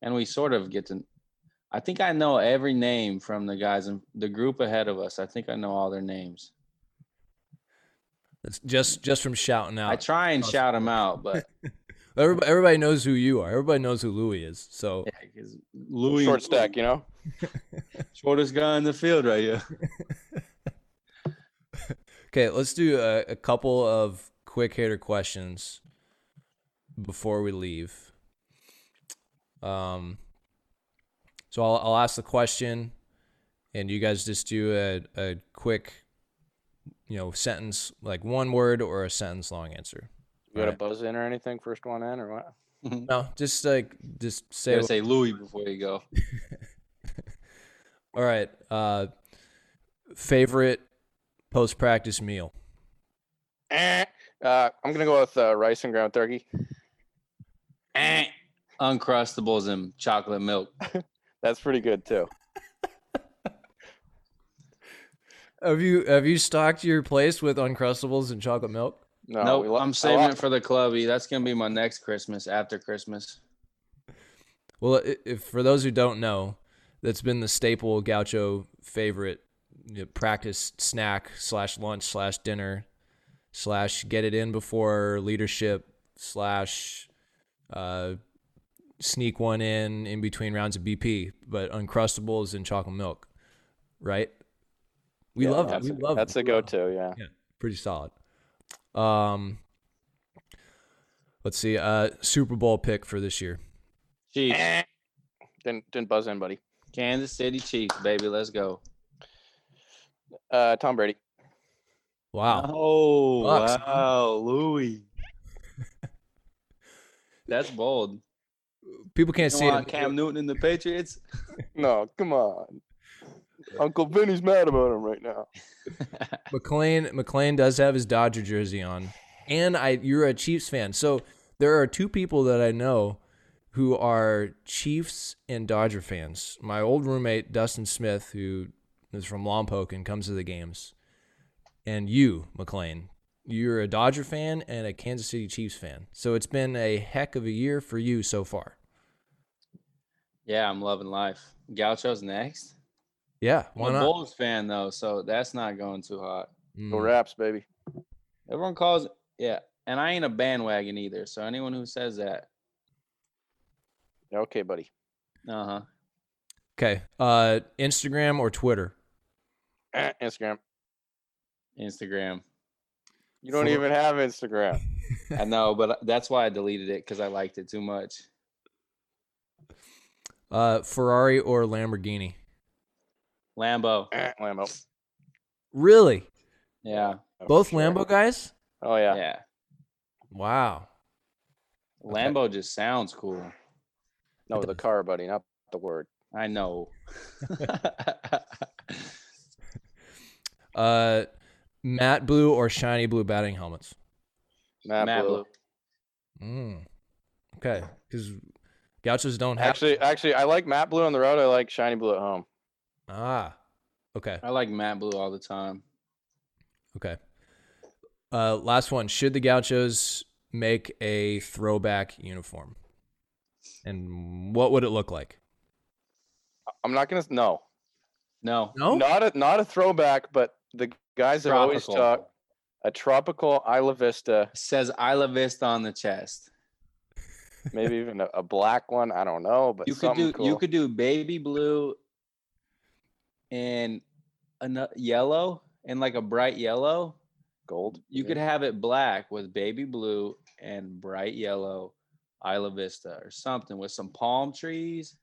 [SPEAKER 5] And we sort of get to. I think I know every name from the guys in the group ahead of us. I think I know all their names.
[SPEAKER 1] it's just just from shouting out.
[SPEAKER 5] I try and shout them out, but (laughs)
[SPEAKER 1] everybody, everybody knows who you are. Everybody knows who Louis is. So
[SPEAKER 5] yeah, because Louis
[SPEAKER 6] Short stack, you know. (laughs)
[SPEAKER 5] shortest guy in the field right here. (laughs)
[SPEAKER 1] Okay, let's do a, a couple of quick hitter questions before we leave. Um, so I'll, I'll ask the question, and you guys just do a, a quick, you know, sentence, like one word or a sentence long answer.
[SPEAKER 6] You got to
[SPEAKER 1] Alright.
[SPEAKER 6] buzz in or anything? First one in or what?
[SPEAKER 1] No, just like just say.
[SPEAKER 5] Gotta say Louis before you go. (laughs)
[SPEAKER 1] All right. Uh, favorite post practice meal.
[SPEAKER 6] Eh. Uh, I'm gonna go with uh, rice and ground turkey.
[SPEAKER 5] Eh. Uncrustables and chocolate milk. (laughs)
[SPEAKER 6] That's pretty good too. (laughs)
[SPEAKER 1] Have you have you stocked your place with uncrustables and chocolate milk?
[SPEAKER 6] No,
[SPEAKER 5] nope,
[SPEAKER 6] we lo-
[SPEAKER 5] I'm saving
[SPEAKER 6] lo-
[SPEAKER 5] it for the clubby. That's gonna be my next Christmas after Christmas. (laughs)
[SPEAKER 1] Well, if, for those who don't know, that's been the staple Gaucho favorite you know, practice snack slash lunch slash dinner slash get it in before leadership slash uh, sneak one in in between rounds of BP, but uncrustables and chocolate milk, right? We
[SPEAKER 6] Yeah,
[SPEAKER 1] love it.
[SPEAKER 6] That's,
[SPEAKER 1] We
[SPEAKER 6] a,
[SPEAKER 1] love
[SPEAKER 6] that's
[SPEAKER 1] it.
[SPEAKER 6] a go-to. Yeah.
[SPEAKER 1] Yeah, pretty solid. Um, let's see. Uh, Super Bowl pick for this year.
[SPEAKER 5] Chiefs,
[SPEAKER 6] Eh. Didn't didn't buzz in, buddy.
[SPEAKER 5] Kansas City Chiefs, baby. Let's go.
[SPEAKER 6] Uh, Tom Brady.
[SPEAKER 1] Wow.
[SPEAKER 5] Oh
[SPEAKER 1] Bucs,
[SPEAKER 5] wow, Louis. (laughs) That's bold.
[SPEAKER 1] People can't
[SPEAKER 5] You
[SPEAKER 1] see
[SPEAKER 5] want
[SPEAKER 1] it.
[SPEAKER 5] Cam Newton and the Patriots?
[SPEAKER 6] No, come on. (laughs) Uncle Vinny's mad about him right now. (laughs)
[SPEAKER 1] McClain McClain does have his Dodger jersey on, and I you're a Chiefs fan. So there are two people that I know who are Chiefs and Dodger fans. My old roommate Dustin Smith, who is from Lompoc and comes to the games, and you, McClain. You're a Dodger fan and a Kansas City Chiefs fan. So it's been a heck of a year for you so far.
[SPEAKER 5] yeah, I'm loving life. Gaucho's next.
[SPEAKER 1] Yeah,
[SPEAKER 5] I'm
[SPEAKER 1] why
[SPEAKER 5] a
[SPEAKER 1] not?
[SPEAKER 5] Bulls fan though, so that's not going too hot.
[SPEAKER 1] Mm.
[SPEAKER 6] Go Raps, baby.
[SPEAKER 5] Everyone calls yeah, and I ain't a bandwagon either. So anyone who says that,
[SPEAKER 6] Yeah, Okay, buddy.
[SPEAKER 5] uh huh.
[SPEAKER 1] Okay, uh, Instagram or Twitter?
[SPEAKER 6] Eh, Instagram.
[SPEAKER 5] Instagram.
[SPEAKER 6] You don't
[SPEAKER 1] For-
[SPEAKER 6] even have Instagram.
[SPEAKER 5] I (laughs) know, but that's why I deleted it because I liked it too much.
[SPEAKER 1] Uh, Ferrari or Lamborghini?
[SPEAKER 5] Lambo.
[SPEAKER 6] Eh, Lambo.
[SPEAKER 1] Really?
[SPEAKER 5] Yeah.
[SPEAKER 6] Oh,
[SPEAKER 1] Both
[SPEAKER 6] sure.
[SPEAKER 1] Lambo guys?
[SPEAKER 6] Oh yeah.
[SPEAKER 5] Yeah.
[SPEAKER 1] Wow. Okay.
[SPEAKER 5] Lambo just sounds cool.
[SPEAKER 6] No, the car, buddy, not the word.
[SPEAKER 5] I know. (laughs) (laughs)
[SPEAKER 1] Uh, matte blue or shiny blue batting helmets?
[SPEAKER 6] Matt,
[SPEAKER 5] Matt
[SPEAKER 6] Blue.
[SPEAKER 5] Blue.
[SPEAKER 1] Mm. Okay, because Gauchos don't have
[SPEAKER 6] Actually, actually, I like matte Blue on the road. I like Shiny Blue at home.
[SPEAKER 1] Ah, okay,
[SPEAKER 5] I like Matt Blue all the time.
[SPEAKER 1] okay. Uh, last one. Should the Gauchos make a throwback uniform? And what would it look like?
[SPEAKER 6] I'm not gonna no,
[SPEAKER 5] No,
[SPEAKER 1] No,
[SPEAKER 6] not a not a throwback, but the guys have always
[SPEAKER 5] Tropical.
[SPEAKER 6] talked a tropical Isla Vista,
[SPEAKER 5] says Isla Vista on the chest.
[SPEAKER 6] maybe even a, a black one. I don't know, but
[SPEAKER 5] you could do
[SPEAKER 6] cool.
[SPEAKER 5] you could do baby blue and a yellow and like a bright yellow.
[SPEAKER 6] gold.
[SPEAKER 5] You could have it black with baby blue and bright yellow Isla Vista or something with some palm trees.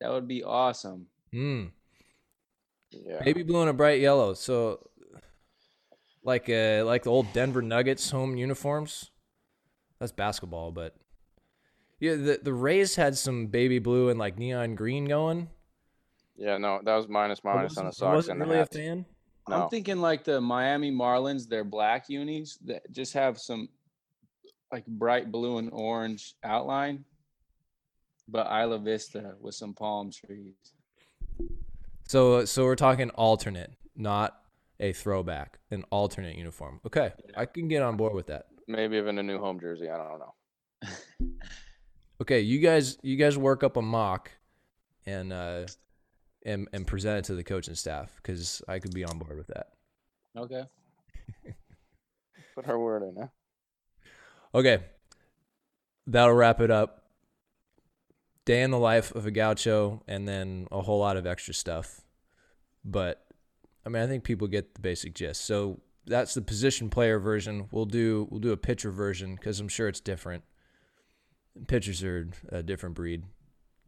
[SPEAKER 5] That would be awesome.
[SPEAKER 1] Hmm.
[SPEAKER 6] yeah.
[SPEAKER 1] Baby blue and a bright yellow. So, like uh, like the old Denver Nuggets home uniforms. That's basketball, but yeah, the the Rays had some baby blue and like neon green going.
[SPEAKER 6] Yeah, no, that was minus
[SPEAKER 1] I
[SPEAKER 6] on the socks
[SPEAKER 1] wasn't
[SPEAKER 6] and the
[SPEAKER 1] really a fan.
[SPEAKER 6] No.
[SPEAKER 5] I'm thinking like the Miami Marlins, their black unis that just have some like bright blue and orange outline, but Isla Vista with some palm trees.
[SPEAKER 1] So so we're talking alternate, not a throwback, an alternate uniform. Okay, I can get on board with that.
[SPEAKER 6] Maybe even a new home jersey. I don't know. (laughs)
[SPEAKER 1] Okay, you guys you guys work up a mock and uh and and present it to the coaching staff because I could be on board with that.
[SPEAKER 5] Okay. (laughs)
[SPEAKER 6] Put her word in. Huh?
[SPEAKER 1] Okay. That'll wrap it up. Day in the life of a gaucho and then a whole lot of extra stuff. But I mean I think people get the basic gist. So that's the position player version. We'll do we'll do a pitcher version because I'm sure it's different. Pitchers are a different breed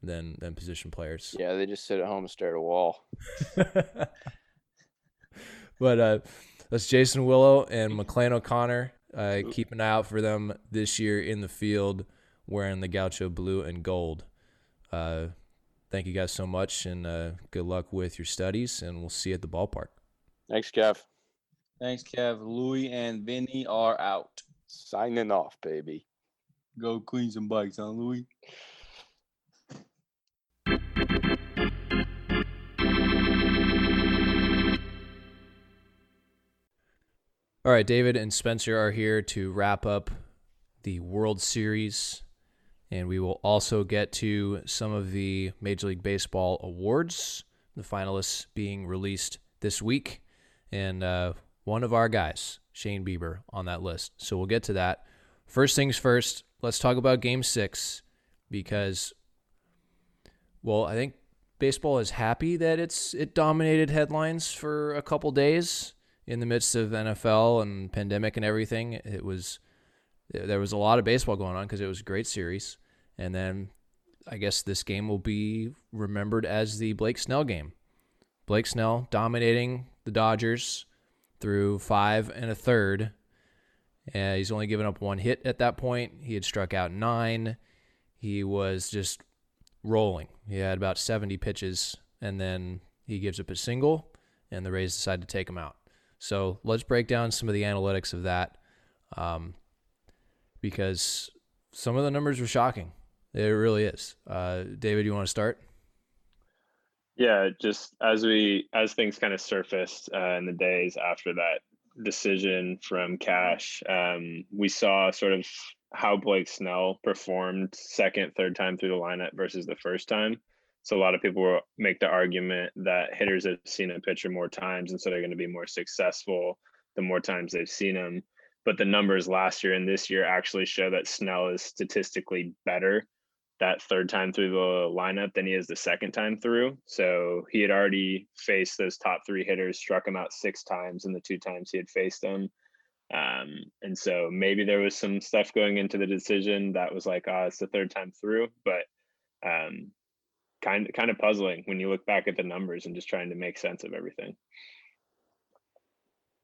[SPEAKER 1] than than position players.
[SPEAKER 6] Yeah, they just sit at home and stare at a wall. (laughs)
[SPEAKER 1] but uh, that's Jason Willow and McClain O'Connor. Uh, keep an eye out for them this year in the field wearing the Gaucho blue and gold. Uh, thank you guys so much, and uh, good luck with your studies, and we'll see you at the ballpark.
[SPEAKER 6] Thanks, Kev.
[SPEAKER 5] Thanks, Kev. Louis and Vinny are out.
[SPEAKER 6] Signing off, baby.
[SPEAKER 5] Go clean some bikes, huh, Louis?
[SPEAKER 1] All right, David and Spencer are here to wrap up the World Series, and we will also get to some of the Major League Baseball awards, the finalists being released this week, and uh, one of our guys, Shane Bieber, on that list. So we'll get to that. First things first, let's talk about Game Six because, well, I think baseball is happy that it's it dominated headlines for a couple days in the midst of NFL and pandemic and everything. It was there was a lot of baseball going on because it was a great series, and then I guess this game will be remembered as the Blake Snell game. Blake Snell dominating the Dodgers through five and a third. Uh, he's only given up one hit at that point. He had struck out nine. He was just rolling. He had about 70 pitches, and then he gives up a single, and the Rays decide to take him out. So let's break down some of the analytics of that um, because some of the numbers were shocking. It really is. Uh, David, you want to start?
[SPEAKER 7] Yeah, just as we as things kind of surfaced uh, in the days after that decision from Cash, um, we saw sort of how Blake Snell performed second, third time through the lineup versus the first time. So a lot of people will make the argument that hitters have seen a pitcher more times, and so they're going to be more successful the more times they've seen him. But the numbers last year and this year actually show that Snell is statistically better that third time through the lineup than he is the second time through. So he had already faced those top three hitters, struck him out six times in the two times he had faced them. Um, and so maybe there was some stuff going into the decision that was like, oh, it's the third time through, but um, kind of kind of puzzling when you look back at the numbers and just trying to make sense of everything.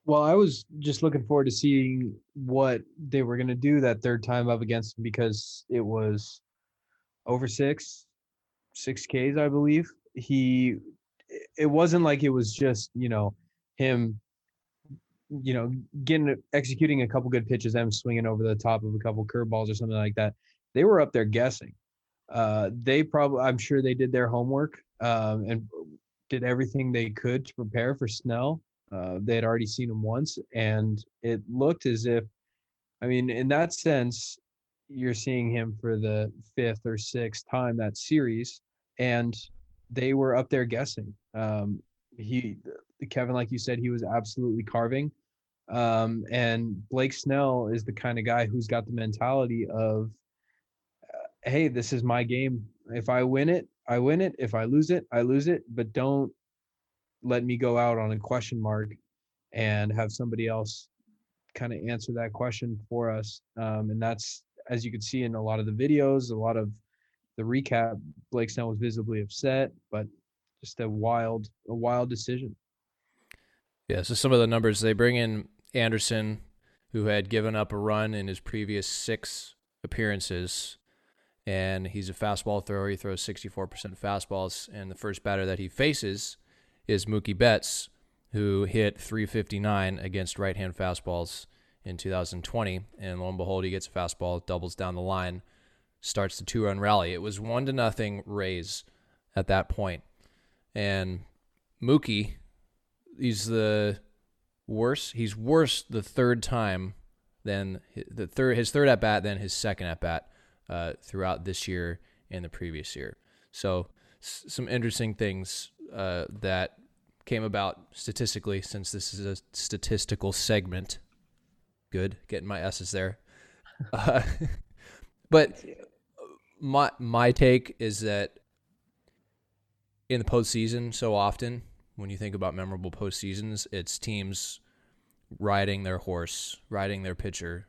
[SPEAKER 8] Well, I was just looking forward to seeing what they were going to do that third time up against him because it was over six, six Ks, I believe. He, it wasn't like it was just, you know, him you know, getting executing a couple good pitches, them swinging over the top of a couple curveballs or something like that. They were up there guessing. Uh, they probably, I'm sure they did their homework um, and did everything they could to prepare for Snell. Uh, they had already seen him once, and it looked as if, I mean, in that sense, you're seeing him for the fifth or sixth time that series, and they were up there guessing. Um, he, Kevin, like you said, he was absolutely carving. Um, and Blake Snell is the kind of guy who's got the mentality of, hey, this is my game. If I win it, I win it. If I lose it, I lose it. But don't let me go out on a question mark and have somebody else kind of answer that question for us. Um, and that's, as you can see in a lot of the videos, a lot of the recap, Blake Snell was visibly upset, but just a wild, a wild decision.
[SPEAKER 1] Yeah. So some of the numbers they bring in Anderson, who had given up a run in his previous six appearances, and he's a fastball thrower. He throws 64% fastballs, and the first batter that he faces is Mookie Betts, who hit 359 against right hand fastballs in 2020. And lo and behold, he gets a fastball, doubles down the line, starts the two run rally. It was one to nothing Rays at that point. And Mookie, he's the worse. He's worse the third time than the third his third at bat than his second at bat uh, throughout this year and the previous year. So s- some interesting things uh, that came about statistically since this is a statistical segment. Good, getting my S's there. (laughs) Uh, but my my take is that in the postseason, so often when you think about memorable postseasons, it's teams riding their horse, riding their pitcher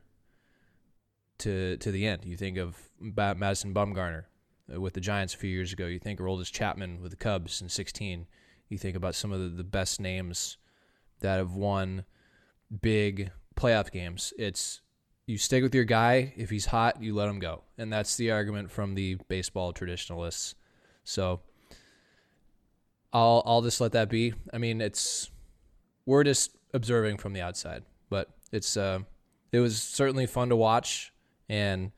[SPEAKER 1] to to the end. You think of Madison Bumgarner uh, with the Giants a few years ago. You think of Aroldis Chapman with the Cubs in 16. You think about some of the, the best names that have won big playoff games. It's you stick with your guy. If he's hot, you let him go. And that's the argument from the baseball traditionalists. So I'll I'll just let that be. I mean, it's we're just observing from the outside, but it's uh, it was certainly fun to watch. And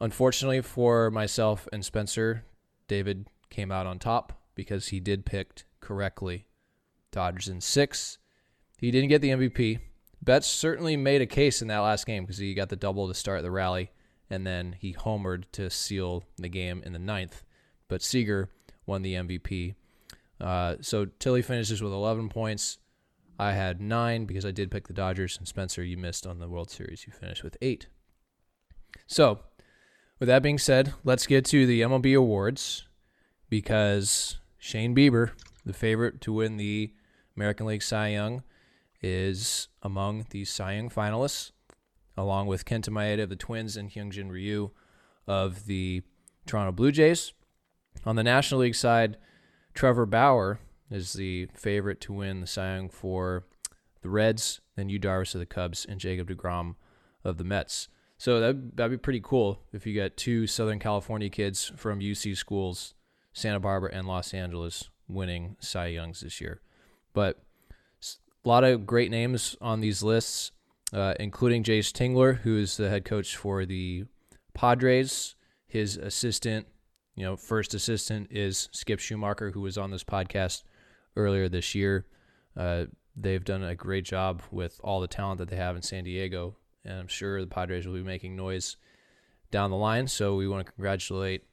[SPEAKER 1] unfortunately for myself and Spencer, David came out on top because he did pick correctly. Dodgers in six. He didn't get the MVP. Betts certainly made a case in that last game because he got the double to start the rally, and then he homered to seal the game in the ninth. But Seager won the MVP. Uh, so Tilly finishes with 11 points. I had nine because I did pick the Dodgers, and Spencer, you missed on the World Series. You finished with eight. So, with that being said, let's get to the MLB awards because Shane Bieber, the favorite to win the American League Cy Young, is among the Cy Young finalists, along with Kenta Maeda of the Twins and Hyunjin Ryu of the Toronto Blue Jays. On the National League side, Trevor Bauer is the favorite to win the Cy Young for the Reds, then Yu Darvish of the Cubs, and Jacob DeGrom of the Mets. So that that'd be pretty cool if you got two Southern California kids from UC schools, Santa Barbara and Los Angeles, winning Cy Youngs this year. But a lot of great names on these lists, uh, including Jayce Tingler, who is the head coach for the Padres. His assistant, you know, first assistant is Skip Schumaker, who was on this podcast earlier this year. Uh, they've done a great job with all the talent that they have in San Diego and I'm sure the Padres will be making noise down the line. So we want to congratulate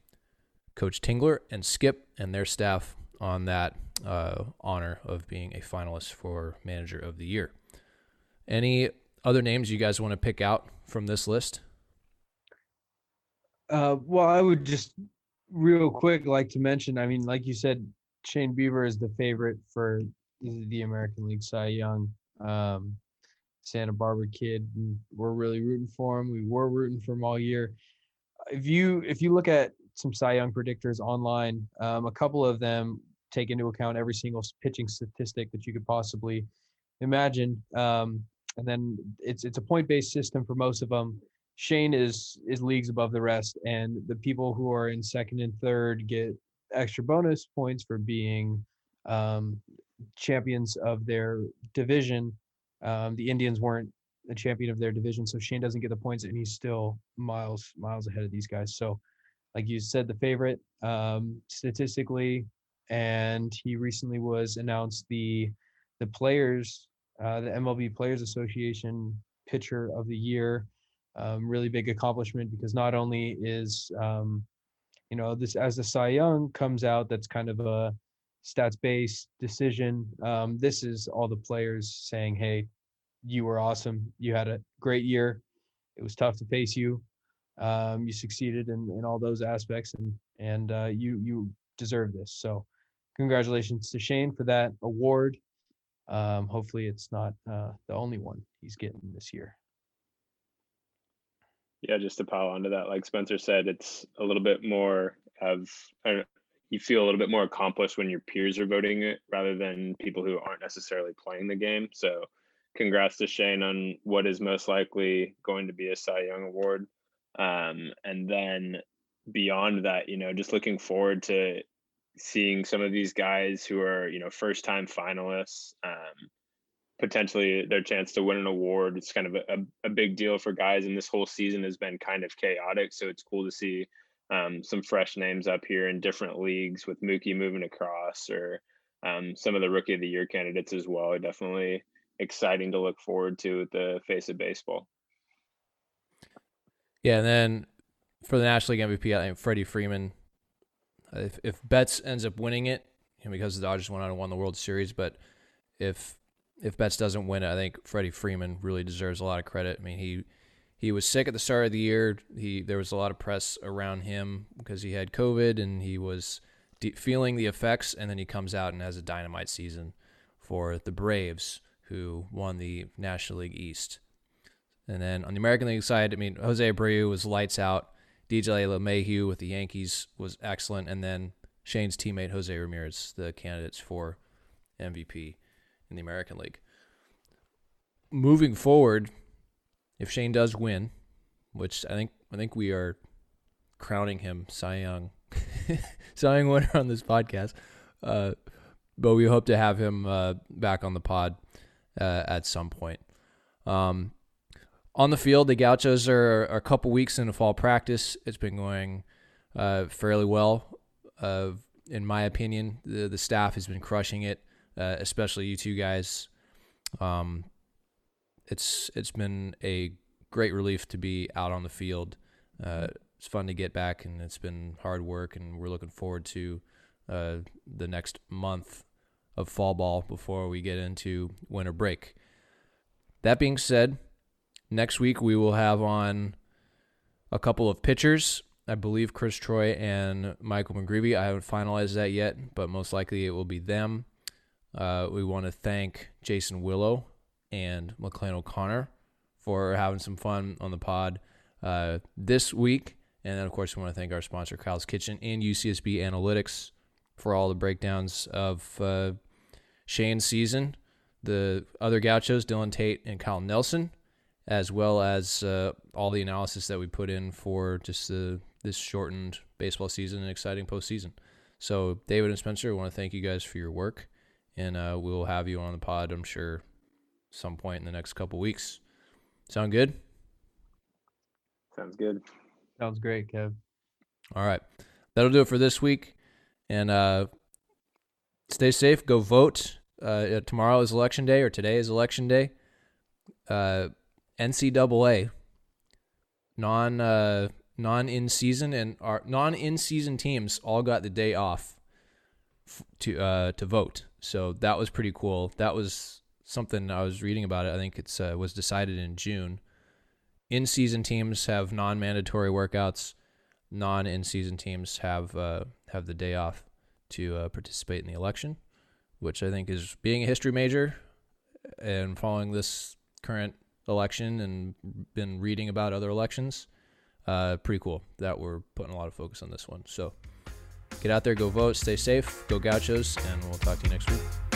[SPEAKER 1] Coach Tingler and Skip and their staff on that uh, honor of being a finalist for Manager of the Year. Any other names you guys want to pick out from this list?
[SPEAKER 8] Uh, well, I would just real quick like to mention. I mean, like you said, Shane Bieber is the favorite for the American League Cy Young. Um, Santa Barbara kid. And we're really rooting for him. We were rooting for him all year. If you if you look at some Cy Young predictors online, um, a couple of them take into account every single pitching statistic that you could possibly imagine. Um, and then it's it's a point based system for most of them. Shane is is leagues above the rest, and the people who are in second and third get extra bonus points for being um, champions of their division Um, the Indians weren't the champion of their division, so Shane doesn't get the points, and he's still miles miles ahead of these guys. So, like you said, the favorite um, statistically, and he recently was announced the the players, uh, the MLB Players Association Pitcher of the Year. Um, really big accomplishment because not only is um, you know this as the Cy Young comes out, that's kind of a stats based decision. Um, this is all the players saying, "Hey, you were awesome. You had a great year. It was tough to face you. Um, you succeeded in, in all those aspects, and and uh, you you deserve this. So, congratulations to Shane for that award. Um, hopefully, it's not uh, the only one he's getting this year.
[SPEAKER 7] Yeah, just to pile onto that, like Spencer said, it's a little bit more of you feel a little bit more accomplished when your peers are voting it rather than people who aren't necessarily playing the game. So, congrats to Shane on what is most likely going to be a Cy Young award. Um, and then beyond that, you know, just looking forward to seeing some of these guys who are, you know, first time finalists, um, potentially their chance to win an award. It's kind of a, a, big deal for guys, and this whole season has been kind of chaotic. So it's cool to see um, some fresh names up here in different leagues with Mookie moving across or um, some of the rookie of the year candidates as well. Definitely exciting to look forward to at the face of baseball.
[SPEAKER 1] Yeah, and then for the National League MVP, I think Freddie Freeman. If if Betts ends up winning it, because the Dodgers went out and won the World Series, but if if Betts doesn't win it, I think Freddie Freeman really deserves a lot of credit. I mean, he he was sick at the start of the year. He there was a lot of press around him because he had COVID and he was de- feeling the effects, and then he comes out and has a dynamite season for the Braves who won the National League East. And then on the American League side, I mean, Jose Abreu was lights out. DJ LeMahieu with the Yankees was excellent. And then Shane's teammate, Jose Ramirez, the candidates for MVP in the American League. Moving forward, if Shane does win, which I think I think we are crowning him Cy Young, (laughs) Cy Young winner on this podcast, uh, but we hope to have him uh, back on the pod uh, at some point. Um, on the field, the Gauchos are, a couple weeks into fall practice. It's been going uh, fairly well, uh, in my opinion. The the staff has been crushing it, uh, especially you two guys. Um, it's it's been a great relief to be out on the field. Uh, it's fun to get back, and it's been hard work, and we're looking forward to uh, the next month of fall ball before we get into winter break. That being said, next week we will have on a couple of pitchers. I believe Chris Troy and Michael McGreevy. I haven't finalized that yet, but most likely it will be them. Uh, we want to thank Jason Willow and McClain O'Connor for having some fun on the pod uh, this week. And then, of course, we want to thank our sponsor, Kyle's Kitchen and UCSB Analytics, for all the breakdowns of uh, Shane's season. The other Gauchos, Dylan Tate and Kyle Nelson, as well as uh, all the analysis that we put in for just the, this shortened baseball season and exciting postseason. So, David and Spencer, I want to thank you guys for your work, and uh, we'll have you on the pod, I'm sure, some point in the next couple weeks. Sound good?
[SPEAKER 7] Sounds good.
[SPEAKER 8] Sounds great, Kev.
[SPEAKER 1] All right. That'll do it for this week. And uh, stay safe. Go vote. Uh, tomorrow is election day, or today is election day. Uh, NCAA non uh, non in season and our non in season teams all got the day off f- to uh, to vote. So that was pretty cool. That was something I was reading about it. I think it's uh, was decided in June. In season teams have non mandatory workouts. Non in season teams have uh, have the day off to uh, participate in the election, which I think is being a history major and following this current election and been reading about other elections. Uh, pretty cool that we're putting a lot of focus on this one. So get out there, go vote, stay safe, go Gauchos, and we'll talk to you next week.